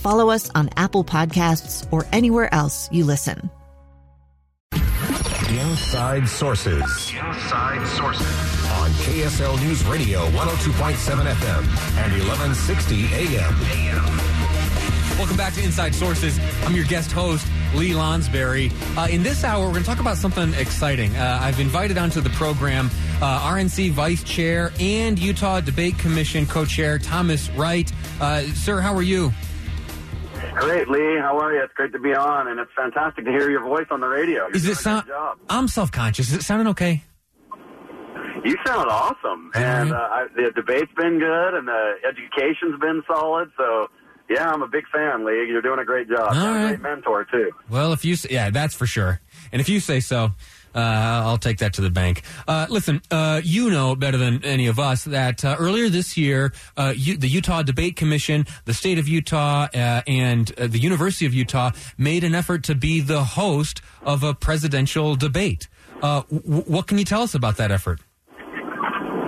follow us on Apple Podcasts, or anywhere else you listen. Inside Sources. Inside Sources. On KSL News Radio 102.7 FM and 1160 AM. Welcome back to Inside Sources. I'm your guest host, Lee Lonsberry. Uh, in this hour, we're going to talk about something exciting. Uh, I've invited onto the program uh, RNC Vice Chair and Utah Debate Commission Co Chair Thomas Wright. Uh, sir, how are you? Great, Lee. How are you? It's great to be on, and it's fantastic to hear your voice on the radio. You're Is it sound? I'm self conscious. Is it sounding okay? You sound awesome, and uh, I, the debate's been good, and the education's been solid. So, yeah, I'm a big fan, Lee. You're doing a great job. All You're right. a great mentor too. Well, if you say, yeah, that's for sure. And if you say so, I'll take that to the bank. Uh, listen, uh, you know better than any of us that uh, earlier this year, uh, the Utah Debate Commission, the state of Utah, uh, and uh, the University of Utah made an effort to be the host of a presidential debate. Uh, w- what can you tell us about that effort?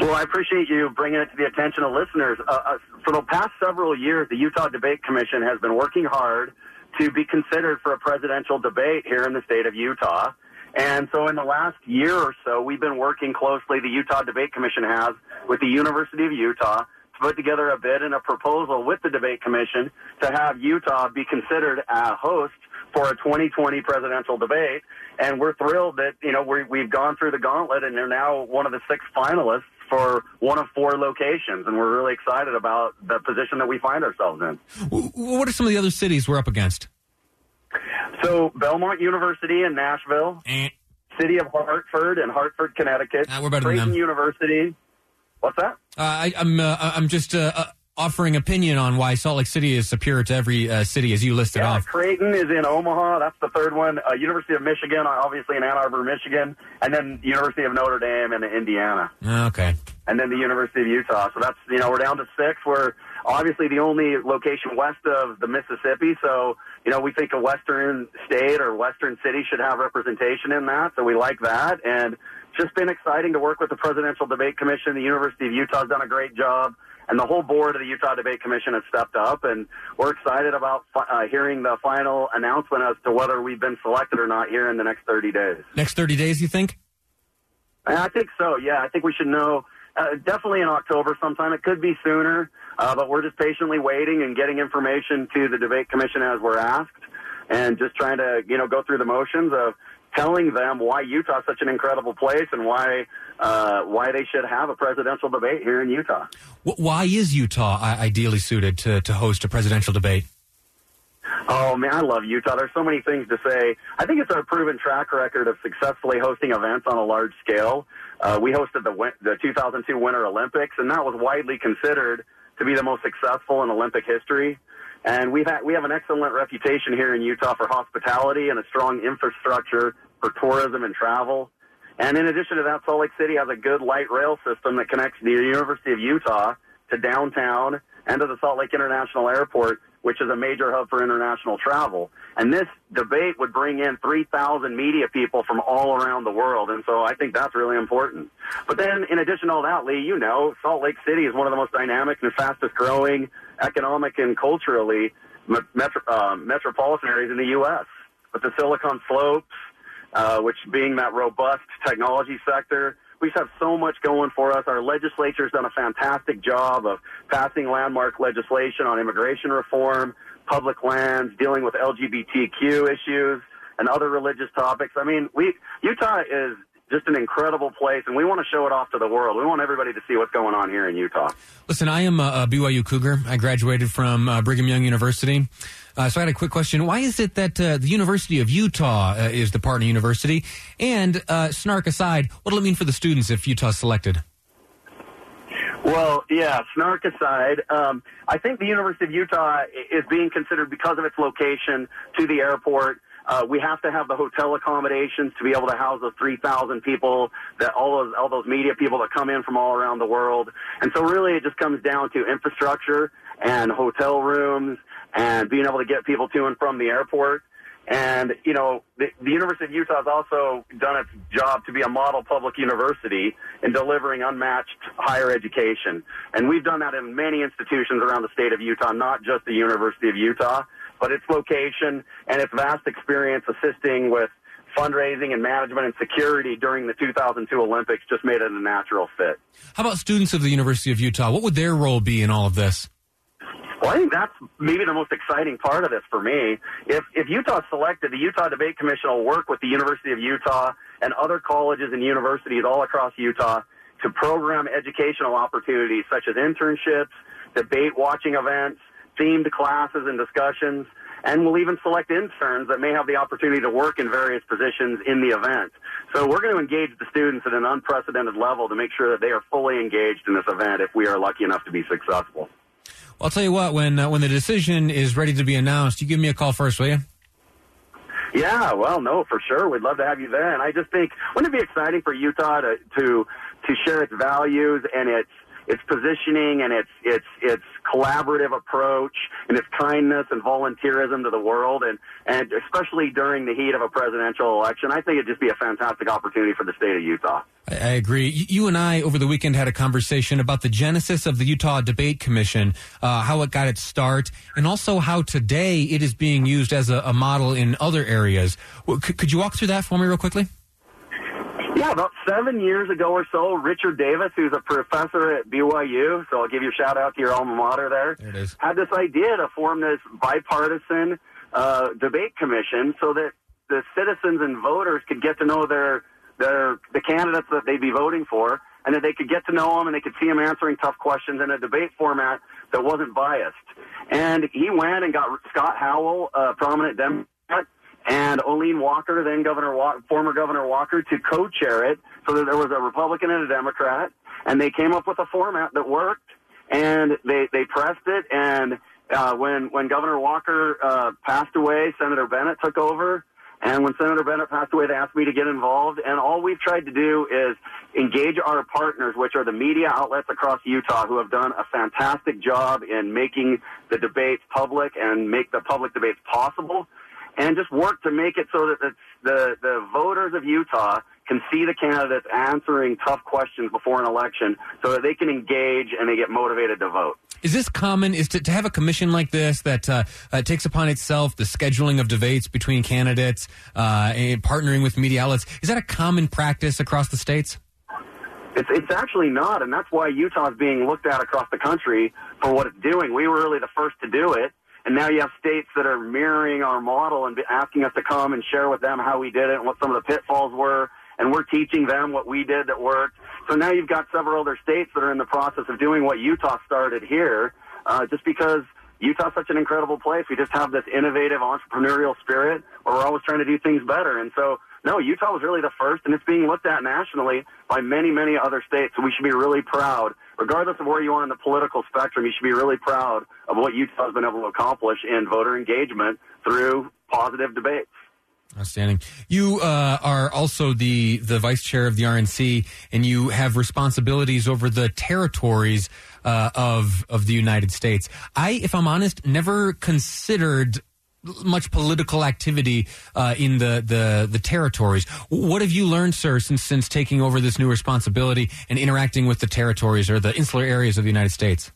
Well, I appreciate you bringing it to the attention of listeners. Uh, uh, for the past several years, the Utah Debate Commission has been working hard to be considered for a presidential debate here in the state of Utah. And so in the last year or so, we've been working closely, the Utah Debate Commission has, with the University of Utah to put together a bid and a proposal with the Debate Commission to have Utah be considered a host for a 2020 presidential debate. And we're thrilled that, you know, we we've gone through the gauntlet and they're now one of the six finalists for one of four locations. And we're really excited about the position that we find ourselves in. What are some of the other cities we're up against? So Belmont University in Nashville, City of Hartford in Hartford, Connecticut, Ah, we're better than Creighton them. University. What's that? Uh, I, I'm uh, I'm just uh, uh, offering opinion on why Salt Lake City is superior to every uh, city as you listed Yeah, off. Creighton is in Omaha. That's the third one. Uh, University of Michigan, obviously in Ann Arbor, Michigan, and then University of Notre Dame in Indiana, Okay. and then the University of Utah. So that's you know we're down to six. We're obviously the only location west of the Mississippi. So you know we think a western state or western city should have representation in that. So we like that, and it's just been exciting to work with the Presidential Debate Commission. The University of Utah has done a great job. And the whole board of the Utah Debate Commission has stepped up, and we're excited about uh, hearing the final announcement as to whether we've been selected or not here in the next 30 days. Next 30 days, you think? I think so. Yeah, I think we should know uh, definitely in October sometime. It could be sooner, uh, but we're just patiently waiting and getting information to the debate commission as we're asked, and just trying to you know go through the motions of telling them why Utah's such an incredible place and why uh, why they should have a presidential debate here in Utah. Why is Utah ideally suited to, to host a presidential debate? Oh man, I love Utah. There's so many things to say. I think it's our proven track record of successfully hosting events on a large scale. Uh, we hosted the the 2002 Winter Olympics, and that was widely considered to be the most successful in Olympic history. And we've had, we have an excellent reputation here in Utah for hospitality and a strong infrastructure for tourism and travel. And in addition to that, Salt Lake City has a good light rail system that connects the University of Utah to downtown and to the Salt Lake International Airport, which is a major hub for international travel. And this debate would bring in 3,000 media people from all around the world. And so I think that's really important. But then in addition to all that, Lee, you know, Salt Lake City is one of the most dynamic and fastest growing economic and culturally metro, uh, metropolitan areas in the U.S. With the Silicon Slopes, uh, which being that robust technology sector, we just have so much going for us. Our legislature's done a fantastic job of passing landmark legislation on immigration reform, public lands, dealing with LGBTQ issues, and other religious topics. I mean, we Utah is just an incredible place, and we want to show it off to the world. We want everybody to see what's going on here in Utah. Listen, I am a, BYU Cougar. I graduated from uh, Brigham Young University. Uh, so I had a quick question. Why is it that uh, the University of Utah uh, is the partner university? And uh, snark aside, what will it mean for the students if Utah's selected? Well, yeah, snark aside, um, I think the University of Utah is being considered because of its location to the airport. Uh, we have to have the hotel accommodations to be able to house those 3,000 people, that all those all those media people that come in from all around the world. And so, really, it just comes down to infrastructure and hotel rooms and being able to get people to and from the airport. And, you know, the, the University of Utah has also done its job to be a model public university in delivering unmatched higher education. And we've done that in many institutions around the state of Utah, not just the University of Utah, but its location and its vast experience assisting with fundraising and management and security during the 2002 Olympics just made it a natural fit. How about students of the University of Utah? What would their role be in all of this? Well, I think that's maybe the most exciting part of this for me. If if Utah selected, the Utah Debate Commission will work with the University of Utah and other colleges and universities all across Utah to program educational opportunities such as internships, debate watching events, themed classes and discussions, and we'll even select interns that may have the opportunity to work in various positions in the event. So we're going to engage the students at an unprecedented level to make sure that they are fully engaged in this event if we are lucky enough to be successful. Well, I'll tell you what, when uh, when the decision is ready to be announced, you give me a call first, will you? Yeah, well, no, for sure. We'd love to have you there. And I just think, wouldn't it be exciting for Utah to to to share its values and its its positioning and its its its collaborative approach and its kindness and volunteerism to the world and and especially during the heat of a presidential election, I think it'd just be a fantastic opportunity for the state of Utah. I, agree. You and I over the weekend had a conversation about the genesis of the Utah Debate Commission, uh, how it got its start, and also how today it is being used as a, a model in other areas. Could, could you walk through that for me real quickly? Yeah, about seven years ago or so, Richard Davis, who's a professor at BYU, so I'll give you a shout out to your alma mater there, There it is. had this idea to form this bipartisan uh, debate commission so that the citizens and voters could get to know their their the candidates that they'd be voting for, and that they could get to know them and they could see them answering tough questions in a debate format that wasn't biased. And he went and got Scott Howell, a prominent Democrat, and Olene Walker, then Governor Wa- former Governor Walker, to co-chair it, so that there was a Republican and a Democrat, and they came up with a format that worked, and they they pressed it, and uh, when when Governor Walker uh, passed away, Senator Bennett took over. And when Senator Bennett passed away, they asked me to get involved. And all we've tried to do is engage our partners, which are the media outlets across Utah, who have done a fantastic job in making the debates public and make the public debates possible and just work to make it so that the, the, the voters of Utah can see the candidates answering tough questions before an election so that they can engage and they get motivated to vote. Is this common? Is to, to have a commission like this that uh, uh, takes upon itself the scheduling of debates between candidates uh, and partnering with media outlets? Is that a common practice across the states? It's, it's actually not, and that's why Utah is being looked at across the country for what it's doing. We were really the first to do it, and now you have states that are mirroring our model and asking us to come and share with them how we did it and what some of the pitfalls were, and we're teaching them what we did that worked. So now you've got several other states that are in the process of doing what Utah started here, uh, just because Utah's such an incredible place. We just have this innovative entrepreneurial spirit where we're always trying to do things better. And so, no, Utah was really the first, and it's being looked at nationally by many, many other states. So we should be really proud, regardless of where you are on the political spectrum, you should be really proud of what Utah has been able to accomplish in voter engagement through positive debates. Outstanding. You uh, are also the the vice chair of the RNC, and you have responsibilities over the territories uh, of of the United States. I, if I'm honest, never considered much political activity uh, in the, the the territories. What have you learned, sir, since since taking over this new responsibility and interacting with the territories or the insular areas of the United States?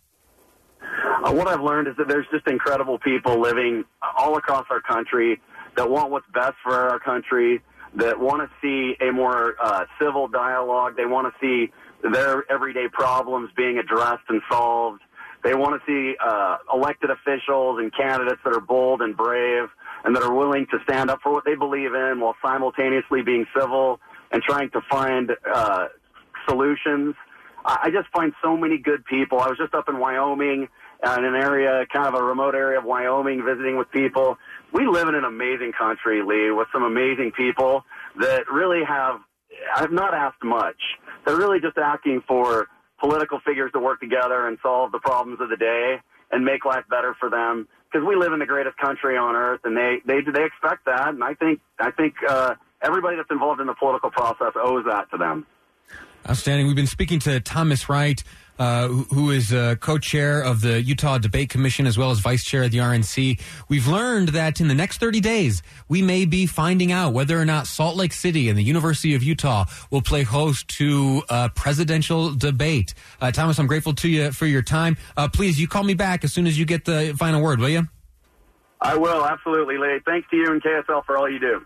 Uh, what I've learned is that there's just incredible people living all across our country that want what's best for our country, that want to see a more uh, civil dialogue. They want to see their everyday problems being addressed and solved. They want to see uh, elected officials and candidates that are bold and brave and that are willing to stand up for what they believe in while simultaneously being civil and trying to find uh, solutions. I just find so many good people. I was just up in Wyoming, uh, in an area, kind of a remote area of Wyoming, visiting with people. We live in an amazing country, Lee, with some amazing people that really have, I've not asked much. They're really just asking for political figures to work together and solve the problems of the day and make life better for them. Because we live in the greatest country on earth, and they they they expect that. And I think I think uh, everybody that's involved in the political process owes that to them. Outstanding. We've been speaking to Thomas Wright, uh, who is uh, co-chair of the Utah Debate Commission as well as vice chair of the RNC. We've learned that in the next 30 days, we may be finding out whether or not Salt Lake City and the University of Utah will play host to a presidential debate. Uh, Thomas, I'm grateful to you for your time. Uh, please, you call me back as soon as you get the final word, will you? I will absolutely, Lee. Thanks to you and KSL for all you do.